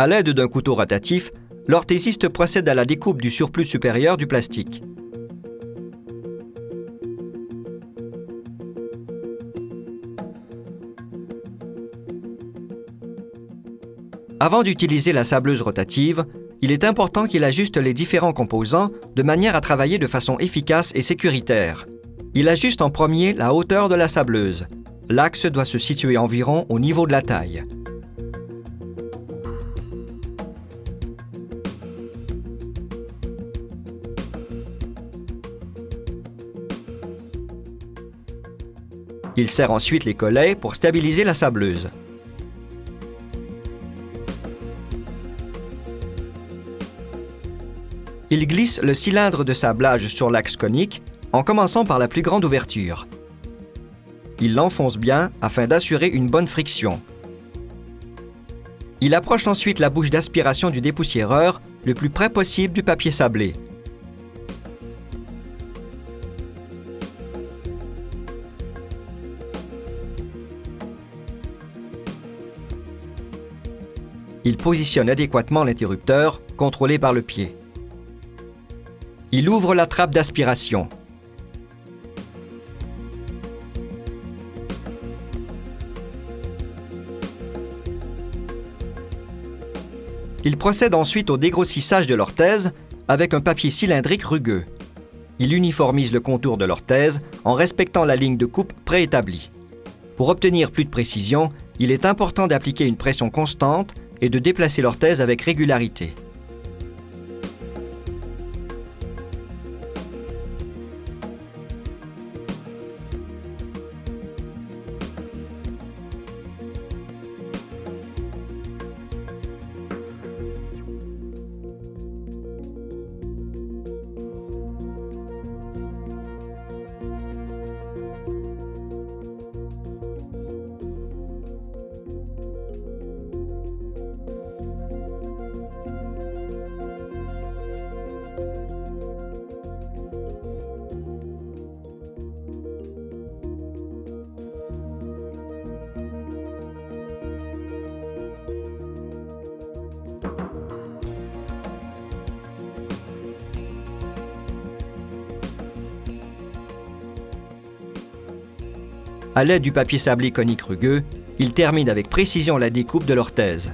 À l'aide d'un couteau rotatif, l'orthésiste procède à la découpe du surplus supérieur du plastique. Avant d'utiliser la sableuse rotative, il est important qu'il ajuste les différents composants de manière à travailler de façon efficace et sécuritaire. Il ajuste en premier la hauteur de la sableuse. L'axe doit se situer environ au niveau de la taille. Il serre ensuite les collets pour stabiliser la sableuse. Il glisse le cylindre de sablage sur l'axe conique en commençant par la plus grande ouverture. Il l'enfonce bien afin d'assurer une bonne friction. Il approche ensuite la bouche d'aspiration du dépoussiéreur le plus près possible du papier sablé. Il positionne adéquatement l'interrupteur, contrôlé par le pied. Il ouvre la trappe d'aspiration. Il procède ensuite au dégrossissage de l'orthèse avec un papier cylindrique rugueux. Il uniformise le contour de l'orthèse en respectant la ligne de coupe préétablie. Pour obtenir plus de précision, il est important d'appliquer une pression constante et de déplacer l'orthèse avec régularité. À l'aide du papier sablé conique rugueux, il termine avec précision la découpe de l'orthèse.